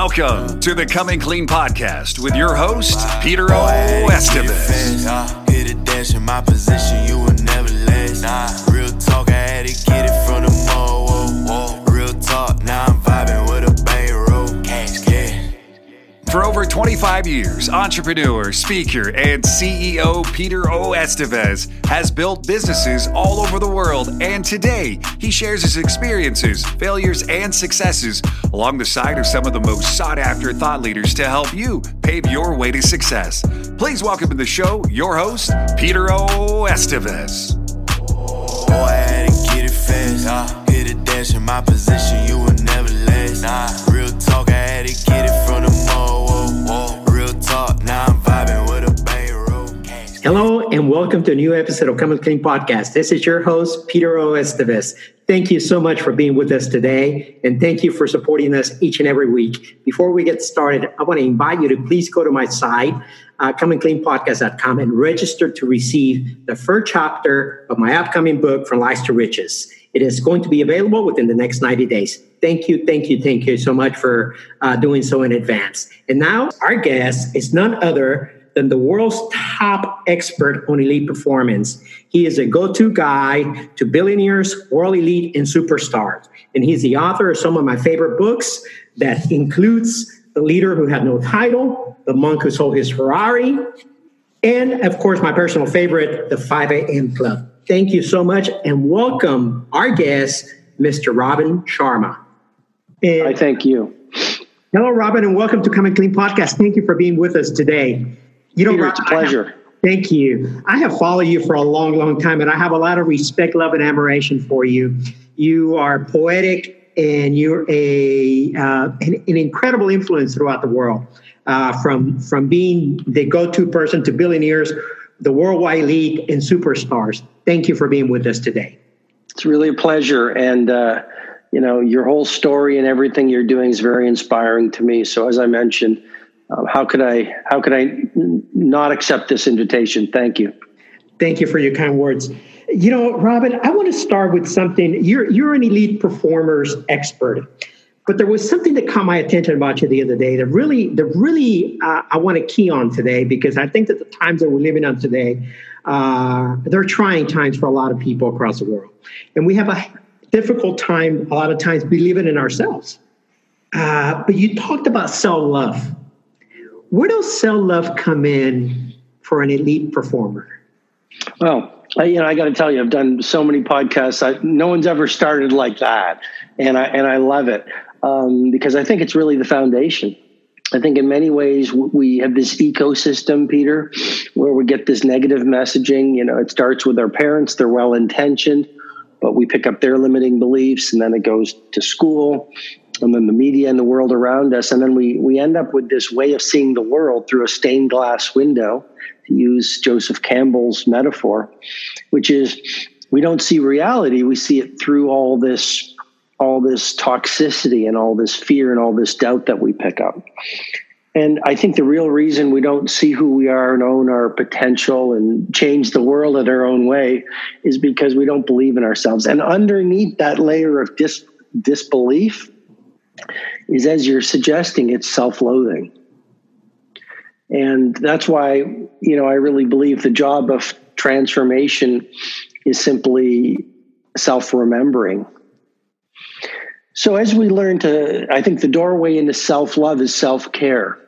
Welcome to the Coming Clean podcast with your host, Peter O. Estevez. Hit a dash in my position, you will never last. For over 25 years, entrepreneur, speaker, and CEO Peter O. Estevez has built businesses all over the world, and today he shares his experiences, failures, and successes along the side of some of the most sought after thought leaders to help you pave your way to success. Please welcome to the show your host, Peter O. Estevez. Get it fast. Nah. A dash in my position, you never last. Nah. Real talk, I had to get it from Hello, and welcome to a new episode of Coming Clean Podcast. This is your host, Peter O. Estevez. Thank you so much for being with us today, and thank you for supporting us each and every week. Before we get started, I want to invite you to please go to my site, uh, comingcleanpodcast.com, and register to receive the first chapter of my upcoming book, From Lies to Riches. It is going to be available within the next 90 days. Thank you, thank you, thank you so much for uh, doing so in advance. And now, our guest is none other than the world's top expert on elite performance. He is a go to guy to billionaires, world elite, and superstars. And he's the author of some of my favorite books that includes The Leader Who Had No Title, The Monk Who Sold His Ferrari, and of course, my personal favorite, The 5 a.m. Club. Thank you so much and welcome our guest, Mr. Robin Sharma. And I thank you. Hello, Robin, and welcome to Coming Clean Podcast. Thank you for being with us today. You know, Peter, it's a pleasure. Have, thank you. I have followed you for a long, long time, and I have a lot of respect, love, and admiration for you. You are poetic, and you're a uh, an, an, incredible influence throughout the world. Uh, from from being the go-to person to billionaires, the worldwide elite, and superstars. Thank you for being with us today. It's really a pleasure, and uh, you know your whole story and everything you're doing is very inspiring to me. So, as I mentioned um, how could I how could I not accept this invitation? Thank you. Thank you for your kind words. You know, Robin, I want to start with something. You're you're an elite performers expert, but there was something that caught my attention about you the other day that really that really uh, I want to key on today because I think that the times that we're living on today, uh, they're trying times for a lot of people across the world, and we have a difficult time a lot of times believing in ourselves. Uh, but you talked about self love where does self love come in for an elite performer? Well, I, you know, I got to tell you, I've done so many podcasts. I, no one's ever started like that, and I and I love it um, because I think it's really the foundation. I think in many ways we have this ecosystem, Peter, where we get this negative messaging. You know, it starts with our parents; they're well intentioned, but we pick up their limiting beliefs, and then it goes to school, and then the media and the world around us. And then we, we end up with this way of seeing the world through a stained glass window, to use Joseph Campbell's metaphor, which is we don't see reality, we see it through all this all this toxicity and all this fear and all this doubt that we pick up. And I think the real reason we don't see who we are and own our potential and change the world in our own way is because we don't believe in ourselves. And underneath that layer of dis- disbelief is as you're suggesting, it's self loathing. And that's why, you know, I really believe the job of transformation is simply self remembering. So, as we learn to, I think the doorway into self love is self care.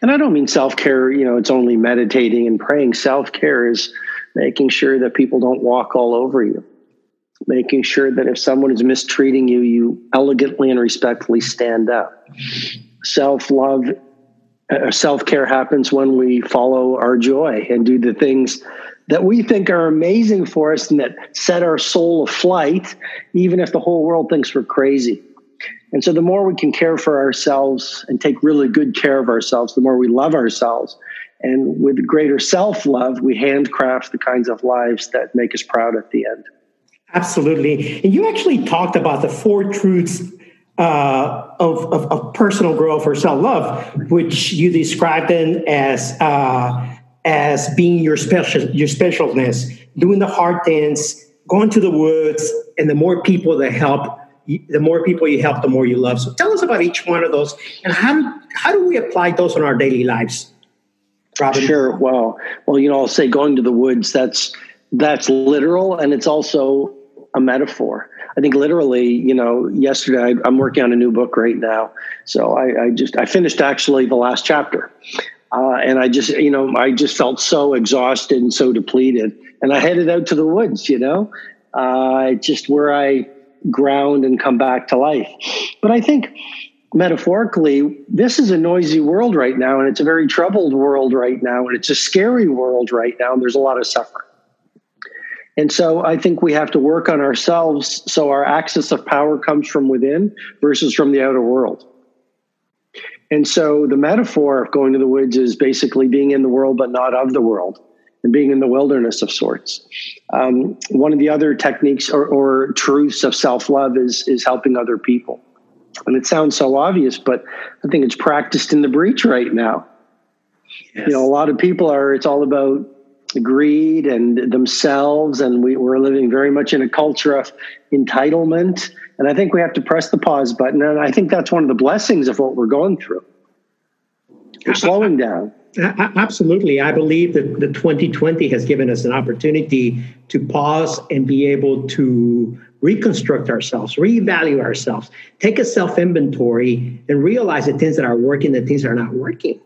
And I don't mean self care, you know, it's only meditating and praying. Self care is making sure that people don't walk all over you making sure that if someone is mistreating you, you elegantly and respectfully stand up. Self love, uh, self care happens when we follow our joy and do the things that we think are amazing for us and that set our soul aflight, even if the whole world thinks we're crazy. And so, the more we can care for ourselves and take really good care of ourselves, the more we love ourselves. And with greater self love, we handcraft the kinds of lives that make us proud at the end. Absolutely. And you actually talked about the four truths uh, of, of, of, personal growth or self love, which you described in as uh, as being your special your specialness, doing the hard things, going to the woods, and the more people that help the more people you help, the more you love. So tell us about each one of those and how, how do we apply those in our daily lives? Robin? Sure. Well, well, you know, I'll say going to the woods, that's, that's literal and it's also a metaphor. I think literally, you know, yesterday I, am working on a new book right now. So I, I just, I finished actually the last chapter. Uh, and I just, you know, I just felt so exhausted and so depleted. And I headed out to the woods, you know, uh, just where I ground and come back to life. But I think metaphorically, this is a noisy world right now, and it's a very troubled world right now, and it's a scary world right now, and there's a lot of suffering. And so I think we have to work on ourselves so our access of power comes from within versus from the outer world. And so the metaphor of going to the woods is basically being in the world but not of the world and being in the wilderness of sorts. Um, one of the other techniques or, or truths of self love is, is helping other people. And it sounds so obvious, but I think it's practiced in the breach right now. Yes. You know, a lot of people are, it's all about greed and themselves. And we, we're living very much in a culture of entitlement. And I think we have to press the pause button. And I think that's one of the blessings of what we're going through. We're slowing down. Absolutely. I believe that the 2020 has given us an opportunity to pause and be able to reconstruct ourselves, reevaluate ourselves, take a self inventory, and realize the things that are working, the things that are not working.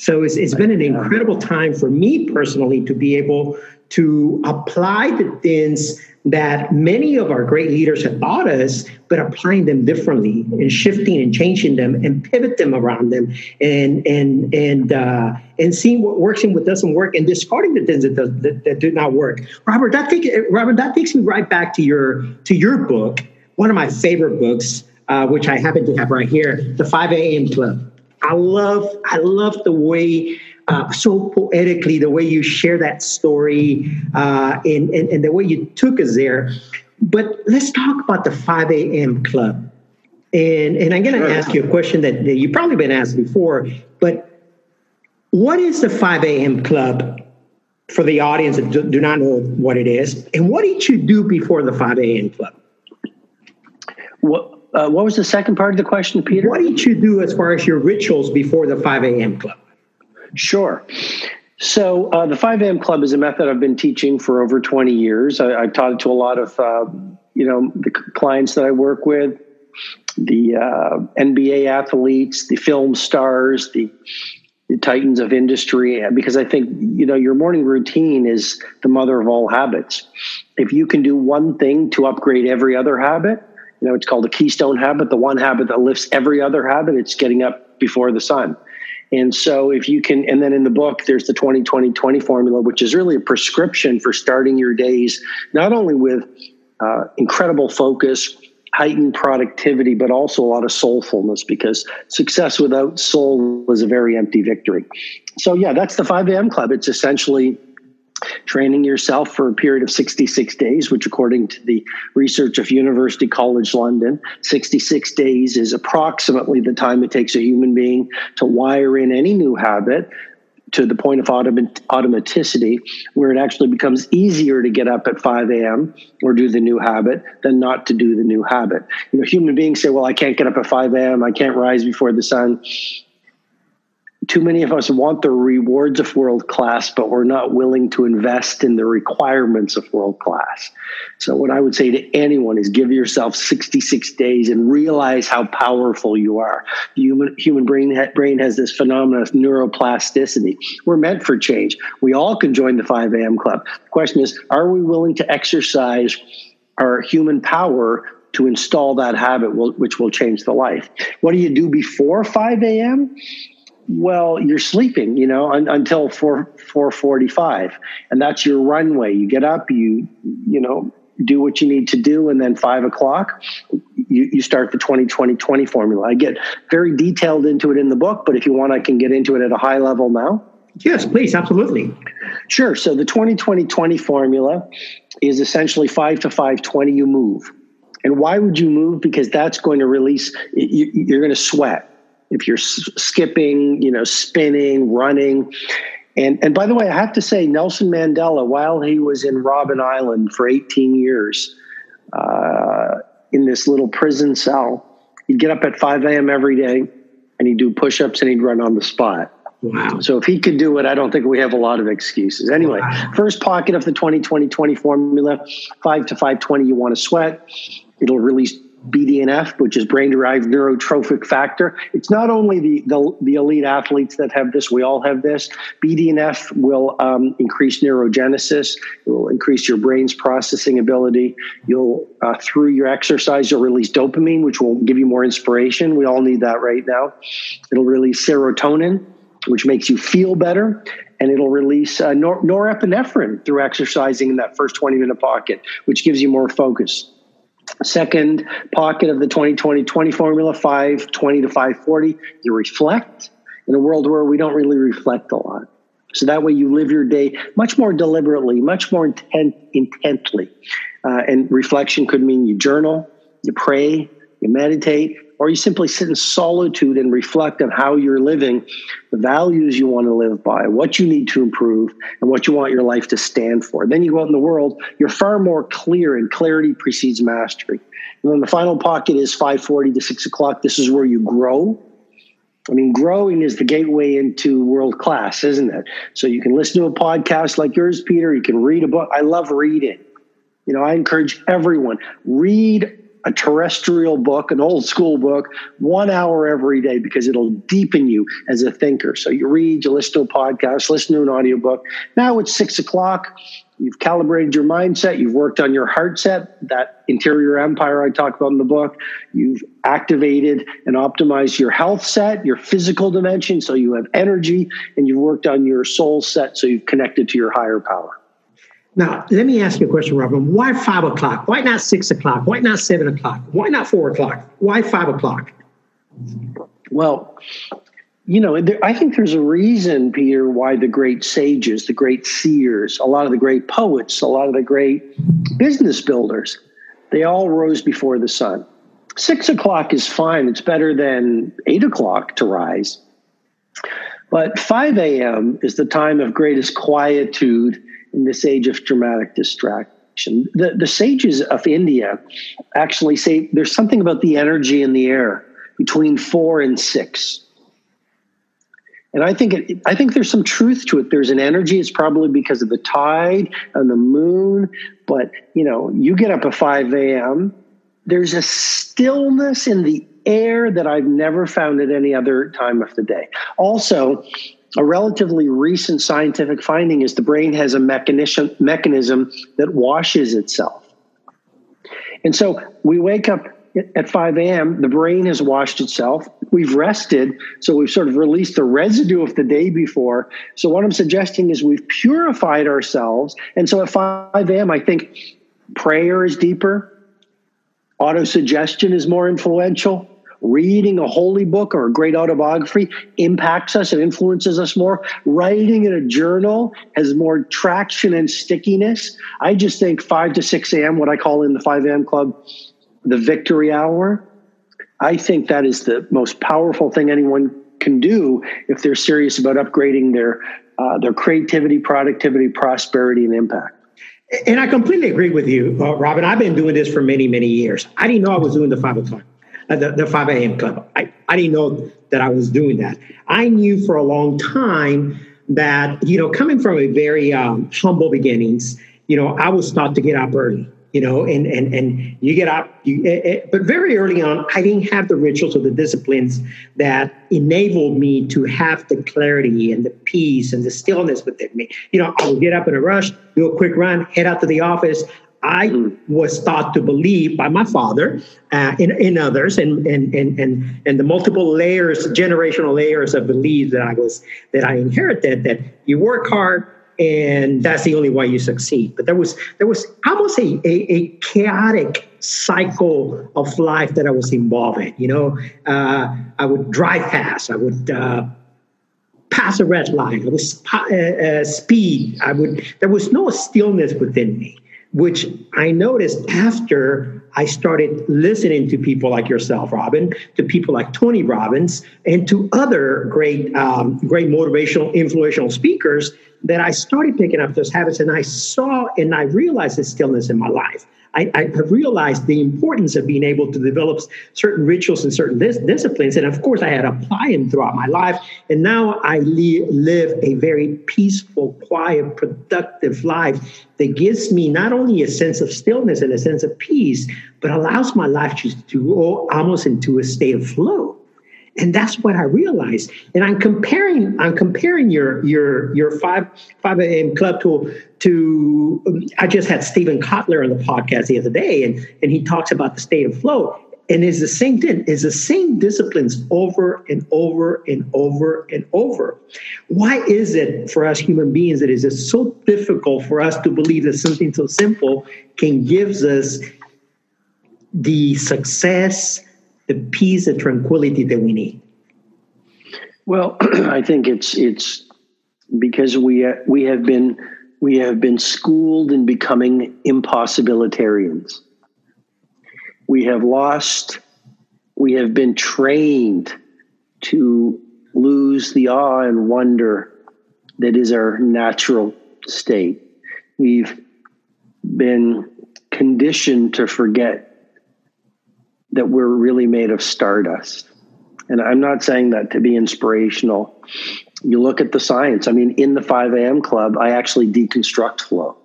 So it's, it's been an incredible time for me personally to be able to apply the things that many of our great leaders have taught us, but applying them differently and shifting and changing them and pivot them around them and and and uh, and seeing what works and what doesn't work and discarding the things that, does, that, that do not work. Robert, that take, Robert, that takes me right back to your to your book, one of my favorite books, uh, which I happen to have right here, the 5 a.m. Club. I love I love the way uh, so poetically the way you share that story uh, and, and, and the way you took us there. But let's talk about the 5 a.m. club. And, and I'm going to ask you a question that, that you've probably been asked before, but what is the 5 a.m. club for the audience that do, do not know what it is? And what did you do before the 5 a.m. club? What, uh, what was the second part of the question, Peter? What did you do as far as your rituals before the 5 a.m. club? Sure. So uh, the 5 a.m. club is a method I've been teaching for over 20 years. I, have taught it to a lot of, uh, you know, the clients that I work with, the uh, NBA athletes, the film stars, the, the titans of industry, because I think, you know, your morning routine is the mother of all habits. If you can do one thing to upgrade every other habit, you know, it's called a keystone habit, the one habit that lifts every other habit, it's getting up before the sun. And so if you can, and then in the book, there's the 20 20 20 formula, which is really a prescription for starting your days, not only with uh, incredible focus, heightened productivity, but also a lot of soulfulness because success without soul is a very empty victory. So, yeah, that's the 5 a.m. club. It's essentially training yourself for a period of 66 days, which, according to the research of University College London, 66 days is approximately the time it takes a human being to wire in any new habit to the point of automaticity, where it actually becomes easier to get up at 5 a.m. or do the new habit than not to do the new habit. You know, human beings say, well, I can't get up at 5 a.m., I can't rise before the sun too many of us want the rewards of world class, but we're not willing to invest in the requirements of world class. So, what I would say to anyone is give yourself 66 days and realize how powerful you are. The human, human brain, brain has this phenomenon of neuroplasticity. We're meant for change. We all can join the 5 a.m. club. The question is are we willing to exercise our human power to install that habit, which will change the life? What do you do before 5 a.m.? Well you're sleeping you know un, until 4 445 and that's your runway. You get up you you know do what you need to do and then 5 o'clock you, you start the 2020 20 formula. I get very detailed into it in the book but if you want i can get into it at a high level now. Yes please absolutely. Sure. So the 2020 20 formula is essentially 5 to 520 you move. And why would you move? Because that's going to release you're going to sweat if you're skipping, you know, spinning, running. And, and by the way, I have to say, Nelson Mandela, while he was in Robben Island for 18 years, uh, in this little prison cell. He'd get up at 5 a.m. every day and he'd do push ups and he'd run on the spot. Wow. So if he could do it, I don't think we have a lot of excuses. Anyway, wow. first pocket of the 2020 20 formula 5 to 520, you want to sweat. It'll release BDNF, which is brain derived neurotrophic factor. It's not only the, the, the, elite athletes that have this, we all have this. BDNF will um, increase neurogenesis, it will increase your brain's processing ability. You'll, uh, through your exercise, you'll release dopamine, which will give you more inspiration. We all need that right now. It'll release serotonin, which makes you feel better. And it'll release uh, nor- norepinephrine through exercising in that first 20 minute pocket, which gives you more focus. Second pocket of the 2020 20 formula, 520 to 540, you reflect in a world where we don't really reflect a lot. So that way you live your day much more deliberately, much more intent, intently. Uh, and reflection could mean you journal, you pray, you meditate, or you simply sit in solitude and reflect on how you're living, the values you want to live by, what you need to improve, and what you want your life to stand for. Then you go out in the world, you're far more clear, and clarity precedes mastery. And then the final pocket is 540 to 6 o'clock. This is where you grow. I mean, growing is the gateway into world class, isn't it? So you can listen to a podcast like yours, Peter. You can read a book. I love reading. You know, I encourage everyone read a terrestrial book, an old school book, one hour every day because it'll deepen you as a thinker. So you read, you listen to a podcast, listen to an audiobook. Now it's six o'clock. You've calibrated your mindset. You've worked on your heart set, that interior empire I talk about in the book. You've activated and optimized your health set, your physical dimension, so you have energy, and you've worked on your soul set, so you've connected to your higher power. Now, let me ask you a question, Robin. Why five o'clock? Why not six o'clock? Why not seven o'clock? Why not four o'clock? Why five o'clock? Well, you know, there, I think there's a reason, Peter, why the great sages, the great seers, a lot of the great poets, a lot of the great business builders, they all rose before the sun. Six o'clock is fine. It's better than eight o'clock to rise. But 5 a.m. is the time of greatest quietude in this age of dramatic distraction. The, the sages of India actually say there's something about the energy in the air between four and six. And I think it, I think there's some truth to it. There's an energy. It's probably because of the tide and the moon. But you know, you get up at 5 a.m. There's a stillness in the air that I've never found at any other time of the day. Also, a relatively recent scientific finding is the brain has a mechanism, mechanism that washes itself. And so we wake up at 5 a.m., the brain has washed itself. We've rested, so we've sort of released the residue of the day before. So, what I'm suggesting is we've purified ourselves. And so at 5 a.m., I think prayer is deeper, autosuggestion is more influential, reading a holy book or a great autobiography impacts us and influences us more. Writing in a journal has more traction and stickiness. I just think 5 to 6 a.m., what I call in the 5 a.m. club, the victory hour. I think that is the most powerful thing anyone can do if they're serious about upgrading their uh, their creativity, productivity, prosperity, and impact. And I completely agree with you, uh, Robin. I've been doing this for many, many years. I didn't know I was doing the five o'clock Uh, the, the 5 a.m. club. I, I didn't know that I was doing that. I knew for a long time that, you know, coming from a very um, humble beginnings, you know, I was taught to get up early, you know, and and and you get up, you, it, it, but very early on, I didn't have the rituals or the disciplines that enabled me to have the clarity and the peace and the stillness within me. You know, I would get up in a rush, do a quick run, head out to the office. I was taught to believe by my father, uh, in, in others, and, and and and and the multiple layers, generational layers of belief that I was that I inherited. That you work hard, and that's the only way you succeed. But there was there was almost a, a, a chaotic cycle of life that I was involved in. You know, uh, I would drive fast. I would. Uh, pass a red light. I would uh, uh, speed. I would. There was no stillness within me which I noticed after I started listening to people like yourself, Robin, to people like Tony Robbins, and to other great, um, great motivational, influential speakers that I started picking up those habits and I saw and I realized the stillness in my life. I, I realized the importance of being able to develop certain rituals and certain dis- disciplines. And of course, I had applied them throughout my life. And now I li- live a very peaceful, quiet, productive life that gives me not only a sense of stillness and a sense of peace, but allows my life to, to go almost into a state of flow and that's what I realized. And I'm comparing, I'm comparing your your your five five a.m. club to to. I just had Steven Kotler on the podcast the other day, and and he talks about the state of flow. And it's the same thing. It's the same disciplines over and over and over and over. Why is it for us human beings that it is so difficult for us to believe that something so simple can gives us the success the peace and tranquility that we need? Well, I think it's it's because we we have been we have been schooled in becoming impossibilitarians. We have lost. We have been trained to lose the awe and wonder that is our natural state. We've been conditioned to forget that we're really made of stardust. And I'm not saying that to be inspirational. You look at the science. I mean, in the 5 a.m. club, I actually deconstruct flow.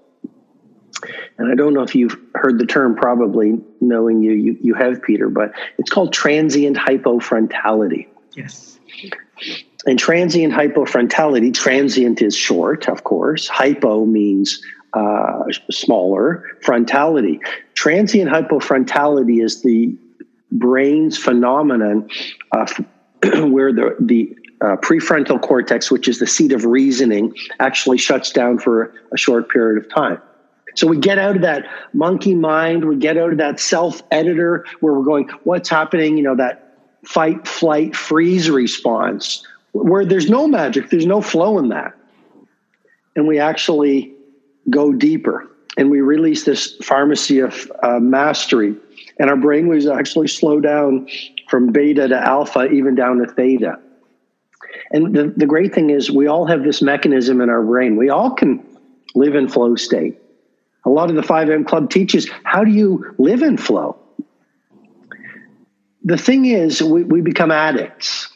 And I don't know if you've heard the term, probably knowing you, you, you have, Peter, but it's called transient hypofrontality. Yes. And transient hypofrontality, transient is short, of course. Hypo means uh, smaller. Frontality. Transient hypofrontality is the brain's phenomenon uh, where the, the uh, prefrontal cortex, which is the seat of reasoning, actually shuts down for a short period of time. So we get out of that monkey mind, we get out of that self editor where we're going, what's happening? You know, that fight, flight, freeze response where there's no magic, there's no flow in that. And we actually go deeper and we release this pharmacy of uh, mastery and our brainwaves actually slow down from beta to alpha, even down to theta. And the, the great thing is, we all have this mechanism in our brain. We all can live in flow state. A lot of the 5 a.m. Club teaches how do you live in flow? The thing is, we, we become addicts.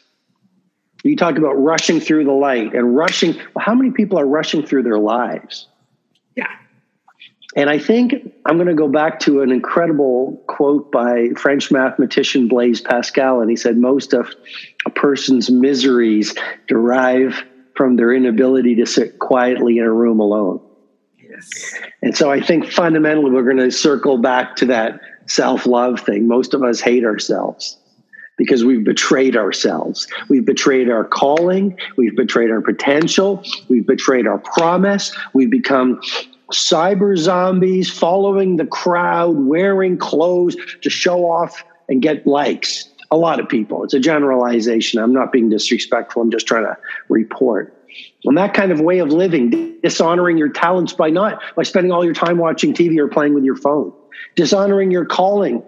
You talk about rushing through the light and rushing. How many people are rushing through their lives? And I think I'm going to go back to an incredible quote by French mathematician Blaise Pascal. And he said, Most of a person's miseries derive from their inability to sit quietly in a room alone. Yes. And so I think fundamentally we're going to circle back to that self love thing. Most of us hate ourselves because we've betrayed ourselves. We've betrayed our calling. We've betrayed our potential. We've betrayed our promise. We've become cyber zombies following the crowd, wearing clothes to show off and get likes. A lot of people. It's a generalization. I'm not being disrespectful. I'm just trying to report. And that kind of way of living, dishonoring your talents by not by spending all your time watching TV or playing with your phone, dishonoring your calling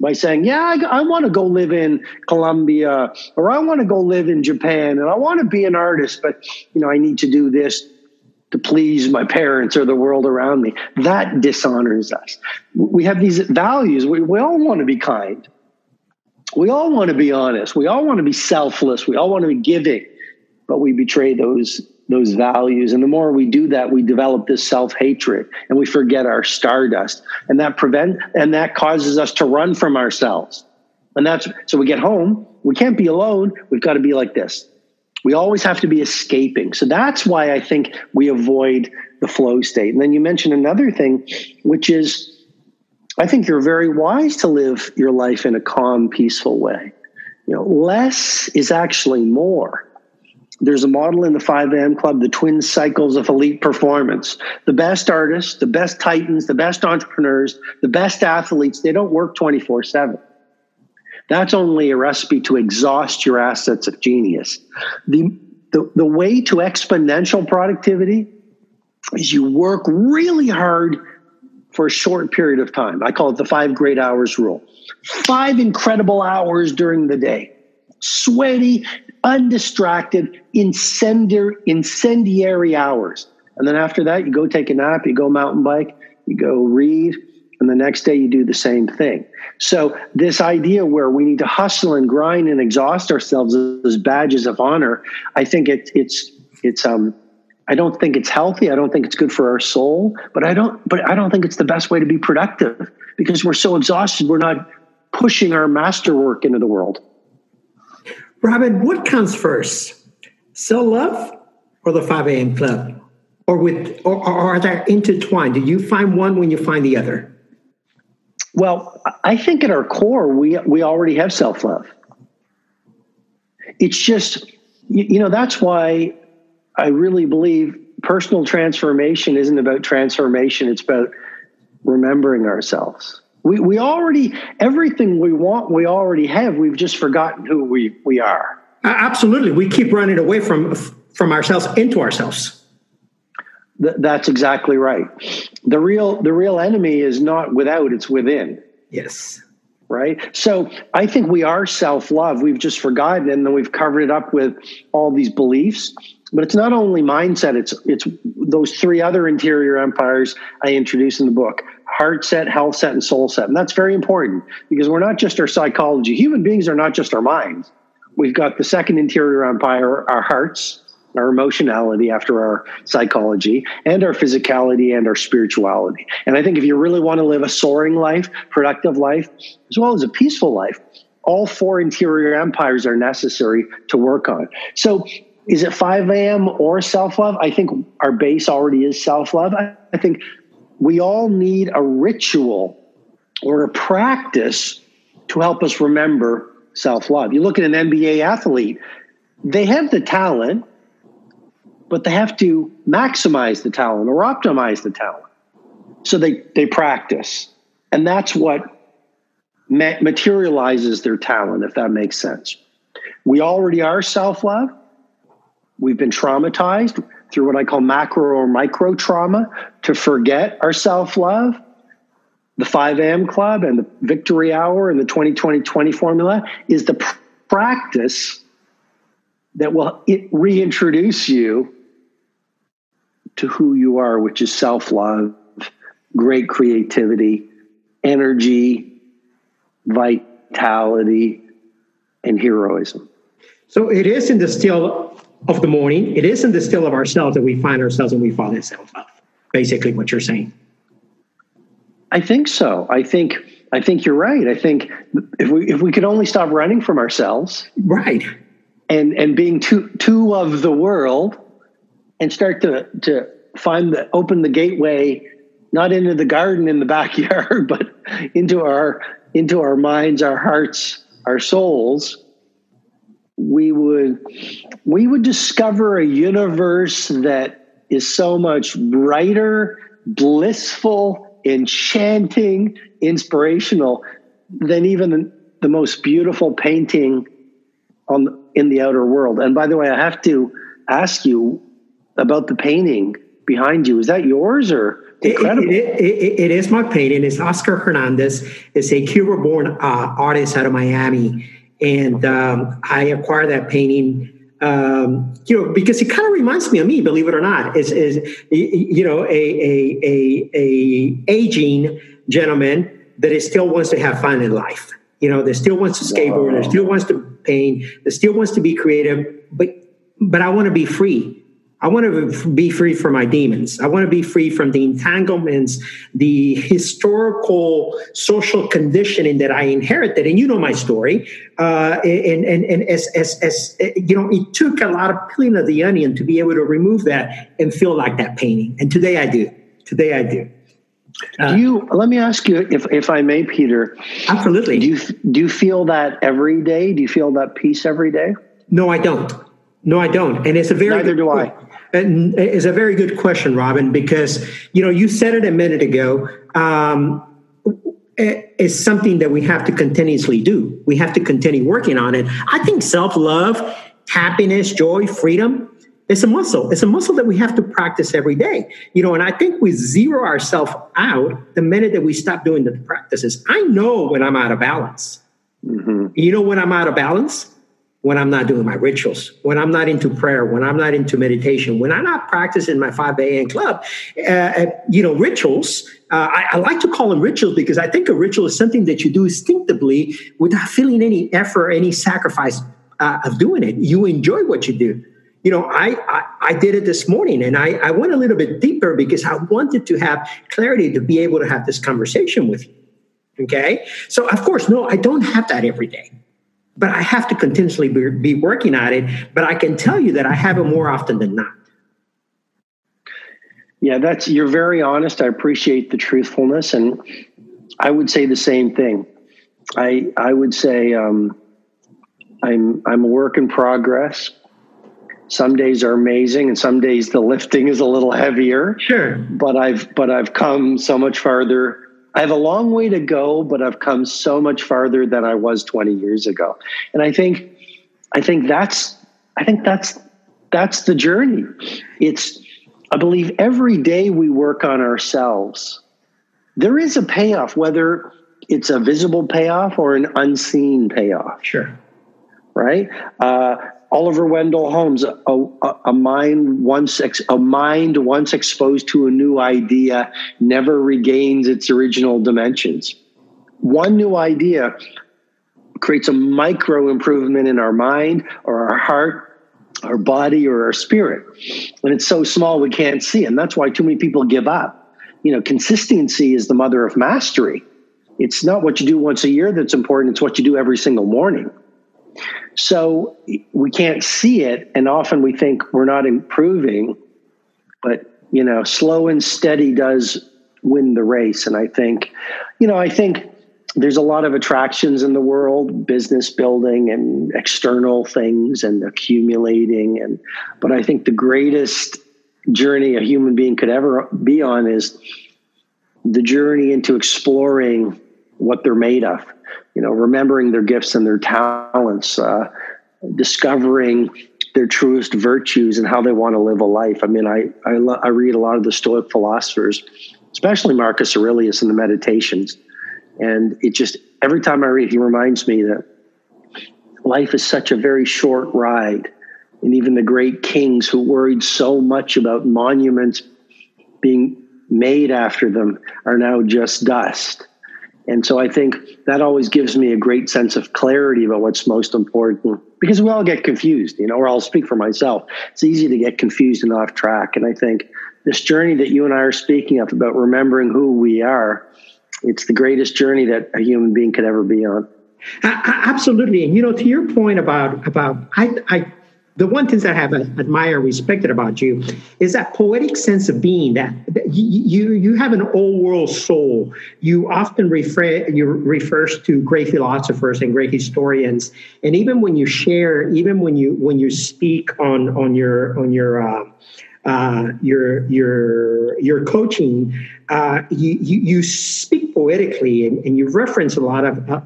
by saying, "Yeah, I, I want to go live in Colombia, or I want to go live in Japan, and I want to be an artist, but you know, I need to do this to please my parents or the world around me. That dishonors us. We have these values. We, we all want to be kind. We all want to be honest. We all want to be selfless. We all want to be giving, but we betray those those values. And the more we do that, we develop this self hatred and we forget our stardust. And that prevent and that causes us to run from ourselves. And that's so we get home. We can't be alone. We've got to be like this. We always have to be escaping. So that's why I think we avoid the flow state. And then you mentioned another thing, which is I think you're very wise to live your life in a calm, peaceful way. You know, less is actually more. There's a model in the 5am club, the twin cycles of elite performance. The best artists, the best titans, the best entrepreneurs, the best athletes, they don't work 24 7. That's only a recipe to exhaust your assets of genius. The, the, the way to exponential productivity is you work really hard for a short period of time. I call it the five great hours rule. Five incredible hours during the day, sweaty, undistracted, incendiary, incendiary hours. And then after that, you go take a nap, you go mountain bike, you go read, and the next day you do the same thing. So this idea where we need to hustle and grind and exhaust ourselves as badges of honor, I think it, it's it's um I don't think it's healthy. I don't think it's good for our soul, but I don't but I don't think it's the best way to be productive because we're so exhausted we're not pushing our masterwork into the world. Robin, what comes first? Self love or the 5 a.m. club? Or with or, or are they intertwined? Do you find one when you find the other? Well, I think at our core, we we already have self love. It's just, you know, that's why I really believe personal transformation isn't about transformation. It's about remembering ourselves. We we already everything we want, we already have. We've just forgotten who we we are. Absolutely, we keep running away from from ourselves into ourselves. Th- that's exactly right. The real the real enemy is not without; it's within. Yes. Right. So I think we are self love. We've just forgotten, and then we've covered it up with all these beliefs. But it's not only mindset; it's it's those three other interior empires I introduce in the book: heart set, health set, and soul set. And that's very important because we're not just our psychology. Human beings are not just our minds. We've got the second interior empire, our hearts, our emotionality after our psychology and our physicality and our spirituality. And I think if you really want to live a soaring life, productive life, as well as a peaceful life, all four interior empires are necessary to work on. So is it 5 a.m. or self love? I think our base already is self love. I, think we all need a ritual or a practice to help us remember self love. You look at an NBA athlete, they have the talent, but they have to maximize the talent or optimize the talent. So they, they practice. And that's what ma- materializes their talent, if that makes sense. We already are self love. We've been traumatized through what I call macro or micro trauma to forget our self love. The 5 a.m. club and the victory hour and the 2020 20 formula is the pr- practice that will reintroduce you to who you are, which is self love, great creativity, energy, vitality, and heroism. So it is in the still of the morning, it is in the still of ourselves that we find ourselves and we fall in self love. Basically, what you're saying. I think so. I think I think you're right. I think if we if we could only stop running from ourselves, right, and and being too too of the world, and start to to find the open the gateway not into the garden in the backyard but into our into our minds our hearts our souls. We would we would discover a universe that is so much brighter blissful enchanting inspirational than even the most beautiful painting on in the outer world. And by the way i have to ask you about the painting behind you. Is that yours or incredible? it, it, it, it is my painting. It's Oscar Hernandez. It's a Cuba-born uh, artist out of Miami, and um, I acquired that painting. Um, you know, because it kind of reminds me of me, believe it or not, is is you know a a a, a aging gentleman that is still wants to have fun in life. You know, that still wants to skateboard, wow. that still wants to paint, that still wants to be creative, but but I want to be free. I want to be free from my demons. I want to be free from the entanglements, the historical social conditioning that I inherited. And you know my story. Uh, and and, and as, as, as, you know, it took a lot of peeling of the onion to be able to remove that and feel like that painting. And today I do. Today I do. Uh, do you let me ask you if if I may, Peter? Absolutely. Do you do you feel that every day? Do you feel that peace every day? No, I don't. No, I don't. And it's a very neither do I. And it's a very good question, Robin, because you know you said it a minute ago. Um, it's something that we have to continuously do. We have to continue working on it. I think self love, happiness, joy, freedom It's a muscle. It's a muscle that we have to practice every day. You know, and I think we zero ourselves out the minute that we stop doing the practices. I know when I'm out of balance. Mm-hmm. You know when I'm out of balance? When I'm not doing my rituals, when I'm not into prayer, when I'm not into meditation, when I'm not practicing my 5 a.m. club, uh, uh, you know, rituals. Uh, I, I, like to call them rituals because I think a ritual is something that you do instinctively without feeling any effort, any sacrifice uh, of doing it. You enjoy what you do you know, I, I, I, did it this morning and I, I went a little bit deeper because I wanted to have clarity to be able to have this conversation with you. Okay. So, of course, no, I don't have that every day, but I have to continuously be, be working at it. But I can tell you that I have it more often than not. Yeah, that's you're very honest. I appreciate the truthfulness, and I would say the same thing. I I would say um, I'm I'm a work in progress. Some days are amazing, and some days the lifting is a little heavier. Sure, but I've but I've come so much farther. I have a long way to go, but I've come so much farther than I was 20 years ago. And I think I think that's I think that's that's the journey. It's I believe every day we work on ourselves, there is a payoff, whether it's a visible payoff or an unseen payoff. Sure. Right? Uh, Oliver Wendell Holmes, a, a, a, mind once ex, a mind once exposed to a new idea never regains its original dimensions. One new idea creates a micro improvement in our mind or our heart, our body or our spirit. And it's so small we can't see. And that's why too many people give up. You know, consistency is the mother of mastery. It's not what you do once a year that's important, it's what you do every single morning. So we can't see it, and often we think we're not improving, but you know, slow and steady does win the race. And I think, you know, I think there's a lot of attractions in the world, business building and external things and accumulating, and but I think the greatest journey a human being could ever be on is the journey into exploring what they're made of. You know, remembering their gifts and their talents, uh, discovering their truest virtues and how they want to live a life. I mean, I I, lo- I read a lot of the Stoic philosophers, especially Marcus Aurelius in the Meditations, and it just every time I read, he reminds me that life is such a very short ride, and even the great kings who worried so much about monuments being made after them are now just dust and so I think that always gives me a great sense of clarity about what's most important because we all get confused, you know, or I'll speak for myself. It's easy to get confused and off track. And I think this journey that you and I are speaking of about remembering who we are, it's the greatest journey that a human being could ever be on. Absolutely. And, you know, to your point about, about, I, I the one thing that I have admired, respected about you is that poetic sense of being that, that you you have an old world soul. You often refer you refers to great philosophers and great historians, and even when you share, even when you when you speak on on your on your uh, uh, your your your coaching, uh, you, you, you speak poetically and, and you reference a lot of uh,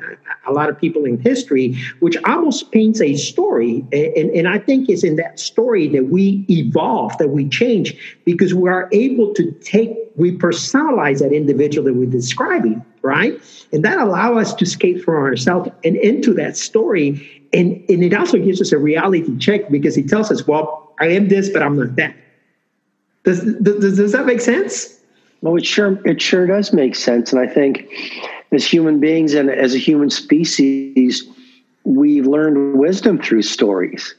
a lot of people in history, which almost paints a story. And, and I think it's in that story that we evolve, that we change, because we are able to take we personalize that individual that we're describing, right? And that allow us to escape from ourselves and into that story. And, and it also gives us a reality check because it tells us, well, I am this, but I'm not that does, does, does that make sense? Well, it sure it sure does make sense, and I think as human beings and as a human species, we've learned wisdom through stories,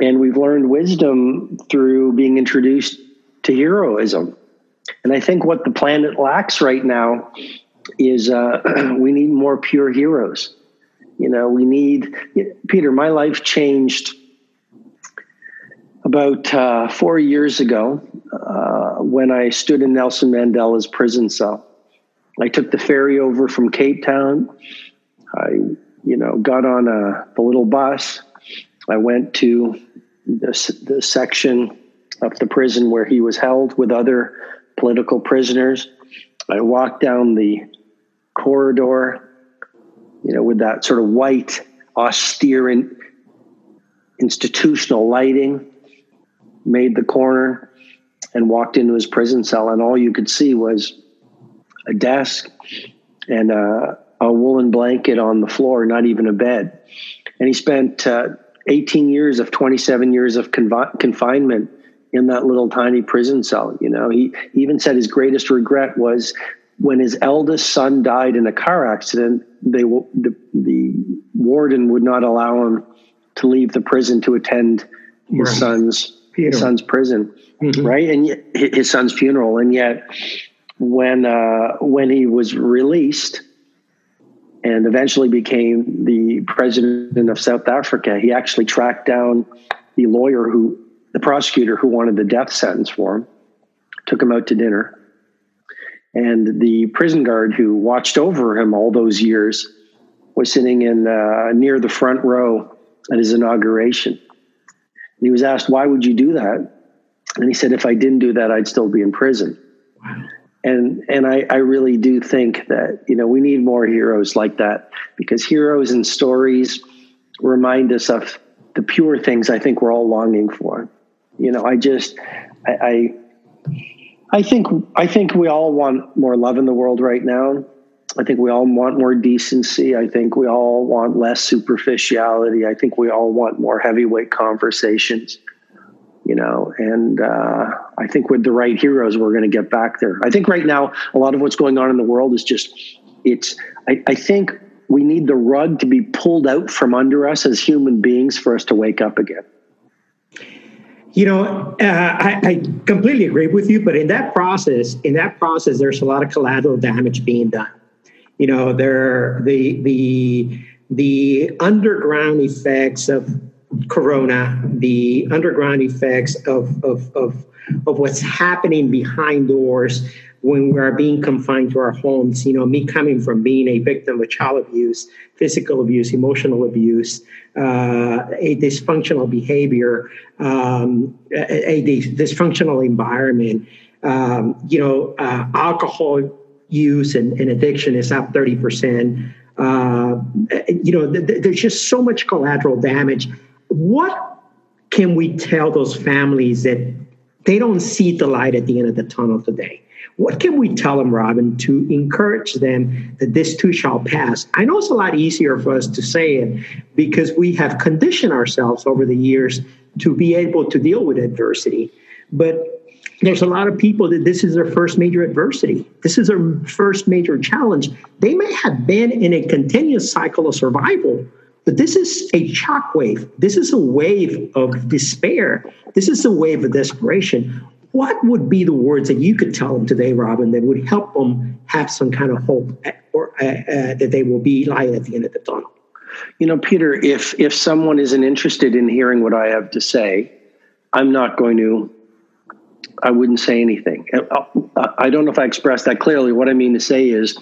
and we've learned wisdom through being introduced to heroism. And I think what the planet lacks right now is uh, we need more pure heroes. You know, we need Peter. My life changed about uh, four years ago uh, when I stood in Nelson Mandela's prison cell. I took the ferry over from Cape Town. I, you know, got on a, the little bus. I went to the, the section of the prison where he was held with other political prisoners. I walked down the corridor, you know, with that sort of white, austere, institutional lighting made the corner and walked into his prison cell, and all you could see was a desk and a, a woolen blanket on the floor, not even a bed. And he spent uh, 18 years of 27 years of confi- confinement in that little tiny prison cell. You know, he, he even said his greatest regret was when his eldest son died in a car accident. They the, the warden would not allow him to leave the prison to attend his right. son's his son's prison, mm-hmm. right? And yet, his son's funeral. And yet, when uh, when he was released and eventually became the president of South Africa, he actually tracked down the lawyer who, the prosecutor who wanted the death sentence for him, took him out to dinner. And the prison guard who watched over him all those years was sitting in uh, near the front row at his inauguration. And he was asked, Why would you do that? And he said, If I didn't do that, I'd still be in prison. Wow. And and I, I really do think that, you know, we need more heroes like that because heroes and stories remind us of the pure things I think we're all longing for. You know, I just I, I I think I think we all want more love in the world right now. I think we all want more decency. I think we all want less superficiality. I think we all want more heavyweight conversations, you know, and uh, I think with the right heroes, we're going to get back there. I think right now, a lot of what's going on in the world is just, it's, I, I think we need the rug to be pulled out from under us as human beings for us to wake up again. You know, uh, I, I, completely agree with you, but in that process, in that process, there's a lot of collateral damage being done you know there the the the underground effects of corona the underground effects of of of, of what's happening behind doors when we are being confined to our homes you know me coming from being a victim of child abuse physical abuse emotional abuse uh, a dysfunctional behavior um, a, a, dysfunctional environment um, you know uh, alcohol use and, and addiction is up 30%. Uh, you know, th- th- there's just so much collateral damage. What can we tell those families that they don't see the light at the end of the tunnel today? What can we tell them, Robin, to encourage them that this too shall pass? I know it's a lot easier for us to say it because we have conditioned ourselves over the years to be able to deal with adversity. But there's a lot of people that this is their first major adversity. This is their first major challenge. They may have been in a continuous cycle of survival, but this is a shock wave. This is a wave of despair. This is a wave of desperation. What would be the words that you could tell them today, Robin, that would help them have some kind of hope or uh, uh, that they will be light at the end of the tunnel? You know, Peter, if if someone isn't interested in hearing what I have to say, I'm not going to I wouldn't say anything. Uh, I don't know if I expressed that clearly. What I mean to say is,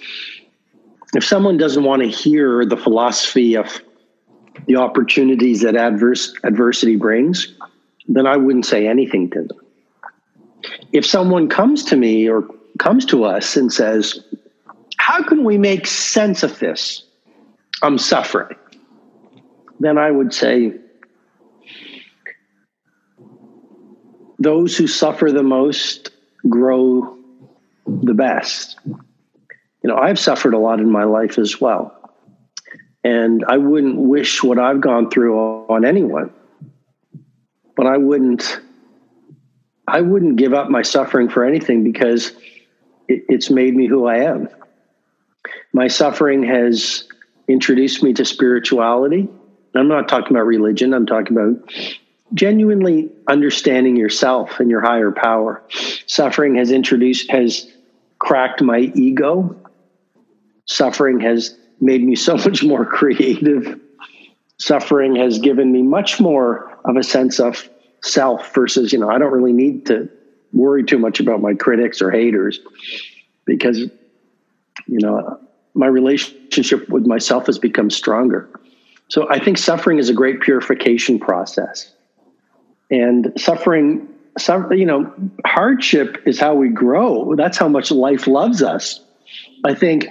if someone doesn't want to hear the philosophy of the opportunities that adverse adversity brings, then I wouldn't say anything to them. If someone comes to me or comes to us and says, "How can we make sense of this? I'm suffering," then I would say, those who suffer the most grow the best. You know, I've suffered a lot in my life as well. And I wouldn't wish what I've gone through on anyone. But I wouldn't I wouldn't give up my suffering for anything because it, it's made me who I am. My suffering has introduced me to spirituality. I'm not talking about religion, I'm talking about genuinely understanding yourself and your higher power. Suffering has introduced, has cracked my ego. Suffering has made me so much more creative. Suffering has given me much more of a sense of self versus, you know, I don't really need to worry too much about my critics or haters because, you know, my relationship with myself has become stronger. So I think suffering is a great purification process and suffering you know hardship is how we grow that's how much life loves us i think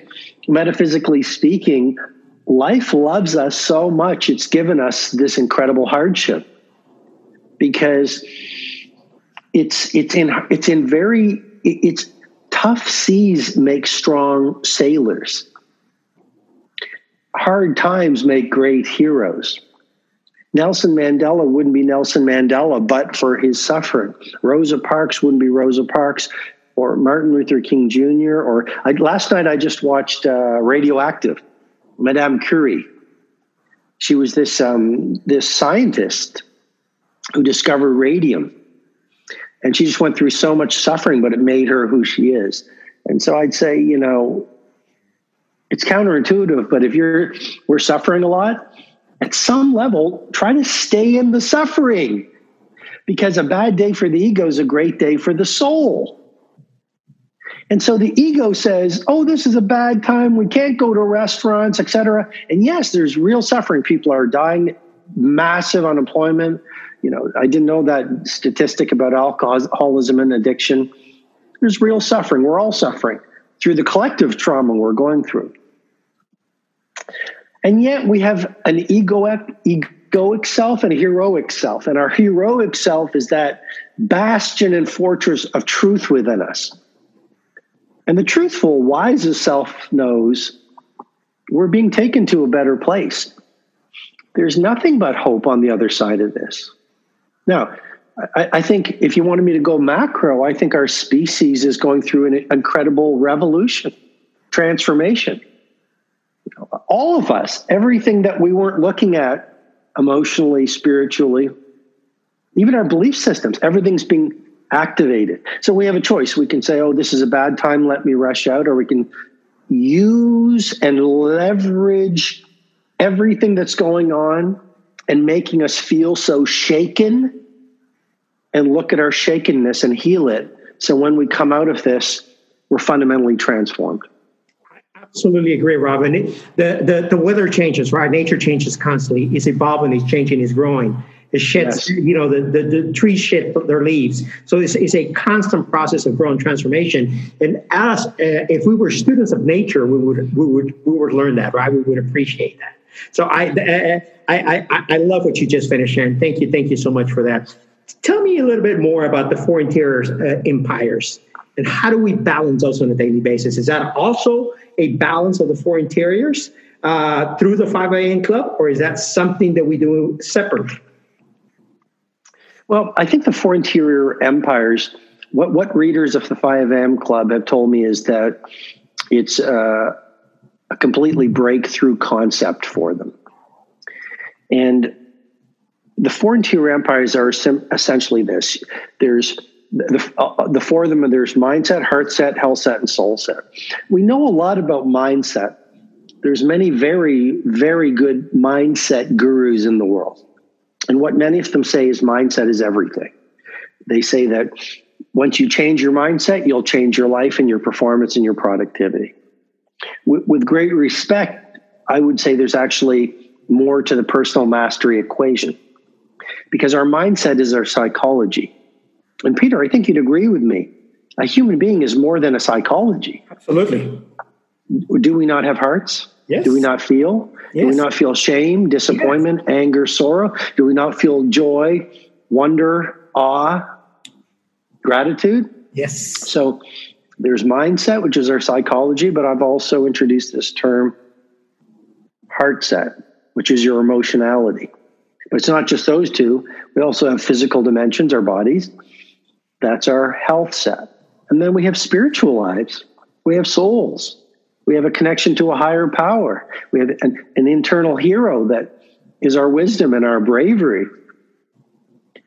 metaphysically speaking life loves us so much it's given us this incredible hardship because it's it's in it's in very it's tough seas make strong sailors. Hard times make great heroes. Nelson Mandela wouldn't be Nelson Mandela but for his suffering. Rosa Parks wouldn't be Rosa Parks or Martin Luther King Jr. Or I, last night I just watched uh, Radioactive, Madame Curie. She was this um, this scientist who discovered radium, and she just went through so much suffering, but it made her who she is. And so I'd say, you know, it's counterintuitive, but if you're we're suffering a lot, at some level, try to stay in the suffering because a bad day for the ego is a great day for the soul. And so the ego says, "Oh, this is a bad time. We can't go to restaurants, etc." And yes, there's real suffering. People are dying, massive unemployment. You know, I didn't know that statistic about alcoholism and addiction. There's real suffering. We're all suffering through the collective trauma we're going through. And yet we have an egoic, egoic self and a heroic self. And our heroic self is that bastion and fortress of truth within us. And the truthful, wisest self knows we're being taken to a better place. There's nothing but hope on the other side of this. Now, I, I, think if you wanted me to go macro, I think our species is going through an incredible revolution, transformation all of us, everything that we weren't looking at emotionally, spiritually, even our belief systems, everything's being activated. So we have a choice. We can say, oh, this is a bad time, let me rush out, or we can use and leverage everything that's going on and making us feel so shaken and look at our shakenness and heal it. So when we come out of this, we're fundamentally transformed absolutely agree, Robin. The, the, the weather changes, right? Nature changes constantly. It's evolving, it's changing, it's growing. It sheds, yes. you know, the, the, the trees shed their leaves. So it's, it's a constant process of growing transformation. And as uh, if we were students of nature, we would we would we would learn that, right? We would appreciate that. So I I, I, I love what you just finished, Sharon. Thank you, thank you so much for that. Tell me a little bit more about the four interior uh, empires and how do we balance those on a daily basis? Is that also a balance of the four interiors uh, through the 5am club, or is that something that we do separately? Well, I think the four interior empires, what, what readers of the Five M club have told me is that it's uh, a completely breakthrough concept for them. And the four interior empires are sim- essentially this. There's the, uh, the four of them there's mindset heart set health set and soul set. We know a lot about mindset. There's many very very good mindset gurus in the world and what many of them say is mindset is everything they say that once you change your mindset you'll change your life and your performance and your productivity with, with great respect i would say there's actually more to the personal mastery equation because our mindset is our psychology and Peter, I think you'd agree with me. A human being is more than a psychology. Absolutely. Do we not have hearts? Yes. Do we not feel? Yes. Do we not feel shame, disappointment, yes. anger, sorrow? Do we not feel joy, wonder, awe, gratitude? Yes. So there's mindset, which is our psychology, but I've also introduced this term heart set, which is your emotionality. But it's not just those two. We also have physical dimensions, our bodies. That's our health set. And then we have spiritual lives. We have souls. We have a connection to a higher power. We have an, an internal hero that is our wisdom and our bravery.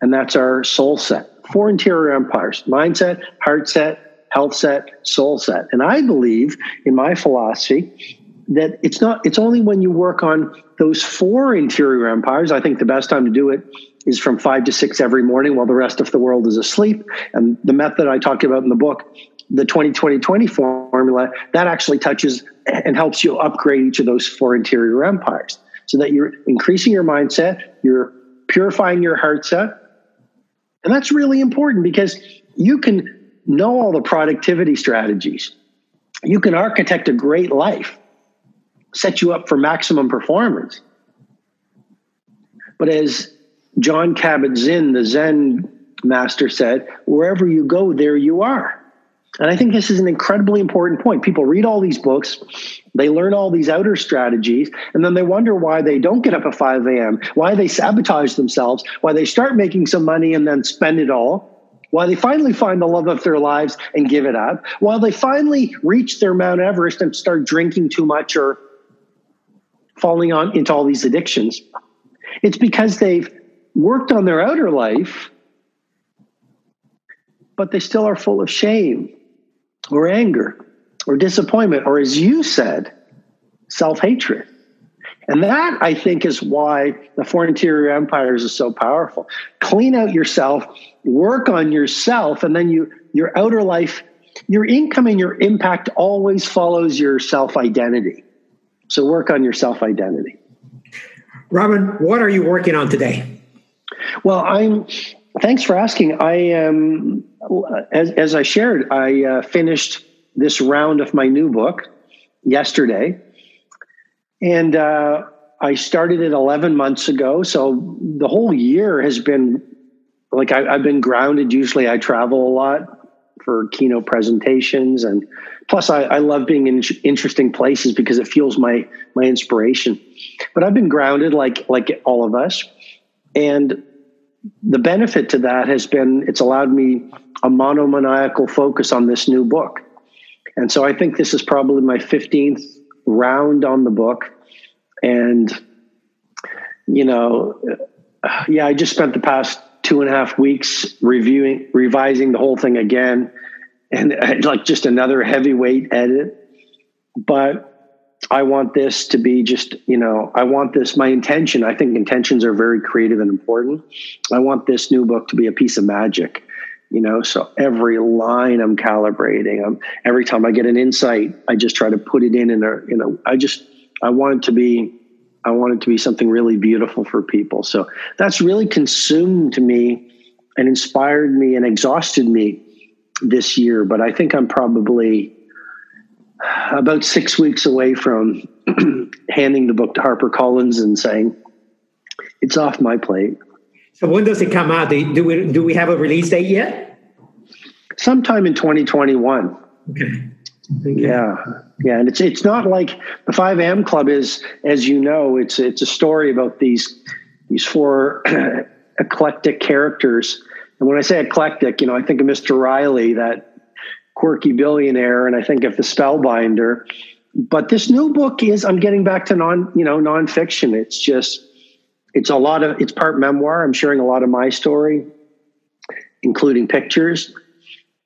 And that's our soul set. Four interior empires mindset, heart set, health set, soul set. And I believe in my philosophy that it's not, it's only when you work on those four interior empires. I think the best time to do it is from five to six every morning while the rest of the world is asleep. And the method I talked about in the book, the 20 20 20 formula, that actually touches and helps you upgrade each of those four interior empires so that you're increasing your mindset, you're purifying your heart set. And that's really important because you can know all the productivity strategies. You can architect a great life, set you up for maximum performance. But as John Kabat-Zinn, the Zen master said, wherever you go, there you are. And I think this is an incredibly important point. People read all these books, they learn all these outer strategies, and then they wonder why they don't get up at 5 a.m., why they sabotage themselves, why they start making some money and then spend it all, why they finally find the love of their lives and give it up, while they finally reach their Mount Everest and start drinking too much or falling on into all these addictions. It's because they've worked on their outer life, but they still are full of shame or anger or disappointment, or as you said, self hatred. And that, I think, is why the four interior empires is so powerful. Clean out yourself, work on yourself, and then you your outer life, your income and your impact always follows your self identity. So work on your self identity. Robin, what are you working on today? Well, I'm. Thanks for asking. I am, as, as I shared, I uh, finished this round of my new book yesterday, and uh, I started it 11 months ago. So the whole year has been like I, I've been grounded. Usually, I travel a lot for keynote presentations and plus I, I, love being in interesting places because it fuels my my inspiration but i've been grounded like like all of us and the benefit to that has been it's allowed me a monomaniacal focus on this new book. And so i think this is probably my 15th round on the book. And you know yeah i just spent the past two and a half weeks reviewing, revising the whole thing again, and like just another heavyweight edit. But I want this to be just, you know, I want this, my intention, I think intentions are very creative and important. I want this new book to be a piece of magic, you know, so every line I'm calibrating, I'm, every time I get an insight, I just try to put it in in a, uh, you know, I just, I want it to be I want it to be something really beautiful for people. So that's really consumed me and inspired me and exhausted me this year. But I think I'm probably about six weeks away from handing the book to HarperCollins and saying, it's off my plate. So when does it come out? Do we, do we have a release date yet? Sometime in 2021. Okay. Yeah, yeah, and it's it's not like the Five M Club is, as you know, it's it's a story about these these four eclectic characters. And when I say eclectic, you know, I think of Mr. Riley, that quirky billionaire, and I think of the Spellbinder. But this new book is I'm getting back to non you know nonfiction. It's just it's a lot of it's part memoir. I'm sharing a lot of my story, including pictures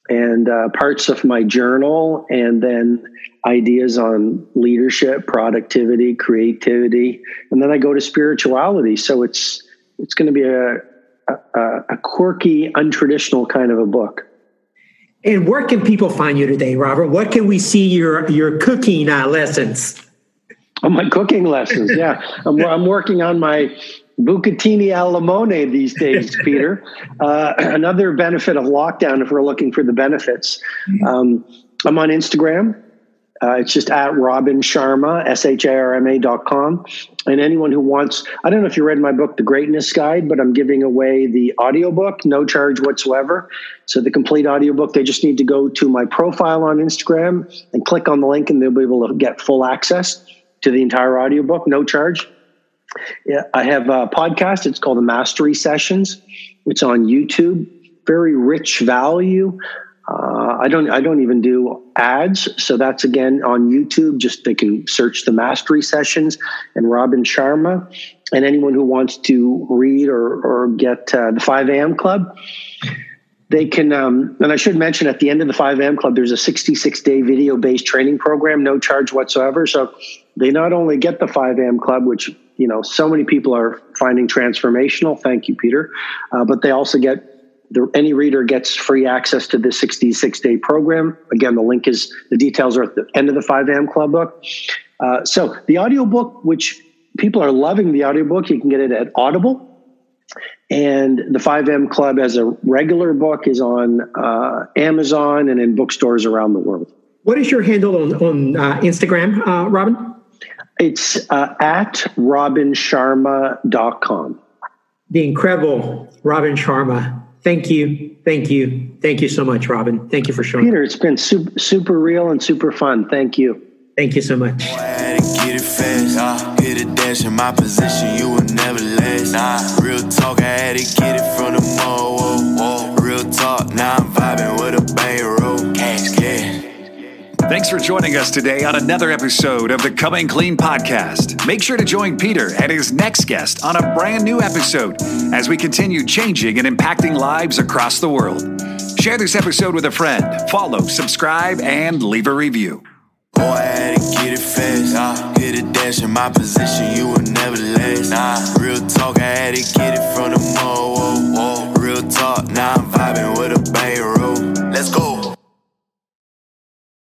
and uh, parts of my journal, and then ideas on leadership, productivity, creativity, and then I go to spirituality. So it's it's going to be a, a, a quirky, untraditional kind of a book. And where can people find you today, Robert? What can we see your your cooking uh, lessons? Oh, my cooking lessons. Yeah, I'm, I'm working on my bucatini al limone these days, Peter. Uh, another benefit of lockdown, if we're looking for the benefits, um, I'm on Instagram. Uh, it's just at Robin Sharma, S H A R M A dot com. And anyone who wants, I don't know if you read my book, The Greatness Guide, but I'm giving away the audiobook, no charge whatsoever. So the complete audiobook, they just need to go to my profile on Instagram and click on the link, and they'll be able to get full access to the entire audiobook, no charge. Yeah, I have a podcast. It's called the Mastery Sessions. It's on YouTube. Very rich value. Uh, I don't. I don't even do ads. So that's again on YouTube. Just they can search the Mastery Sessions and Robin Sharma, and anyone who wants to read or or get uh, the Five AM Club they can um, and i should mention at the end of the 5am club there's a 66 day video based training program no charge whatsoever so they not only get the 5am club which you know so many people are finding transformational thank you peter uh, but they also get the, any reader gets free access to this 66 day program again the link is the details are at the end of the 5am club book uh, so the audiobook which people are loving the audiobook you can get it at audible and the 5M Club as a regular book is on uh, Amazon and in bookstores around the world. What is your handle on, on uh, Instagram, uh, Robin? It's uh, at robinsharma.com. The incredible Robin Sharma. Thank you. Thank you. Thank you so much, Robin. Thank you for showing. Peter, it's been super, super real and super fun. Thank you. Thank you so much. Get it fast, hit a dash in my position, you will never last. Nah, real talk, I had to get it from the mall. Whoa, whoa. Real talk, now I'm vibing with a bankroll. Thanks for joining us today on another episode of the Coming Clean podcast. Make sure to join Peter and his next guest on a brand new episode as we continue changing and impacting lives across the world. Share this episode with a friend, follow, subscribe, and leave a review. Boy, I had to get it fast. Uh, hit a dash in my position, you will never last. Nah, real talk, I had to get it from the mall.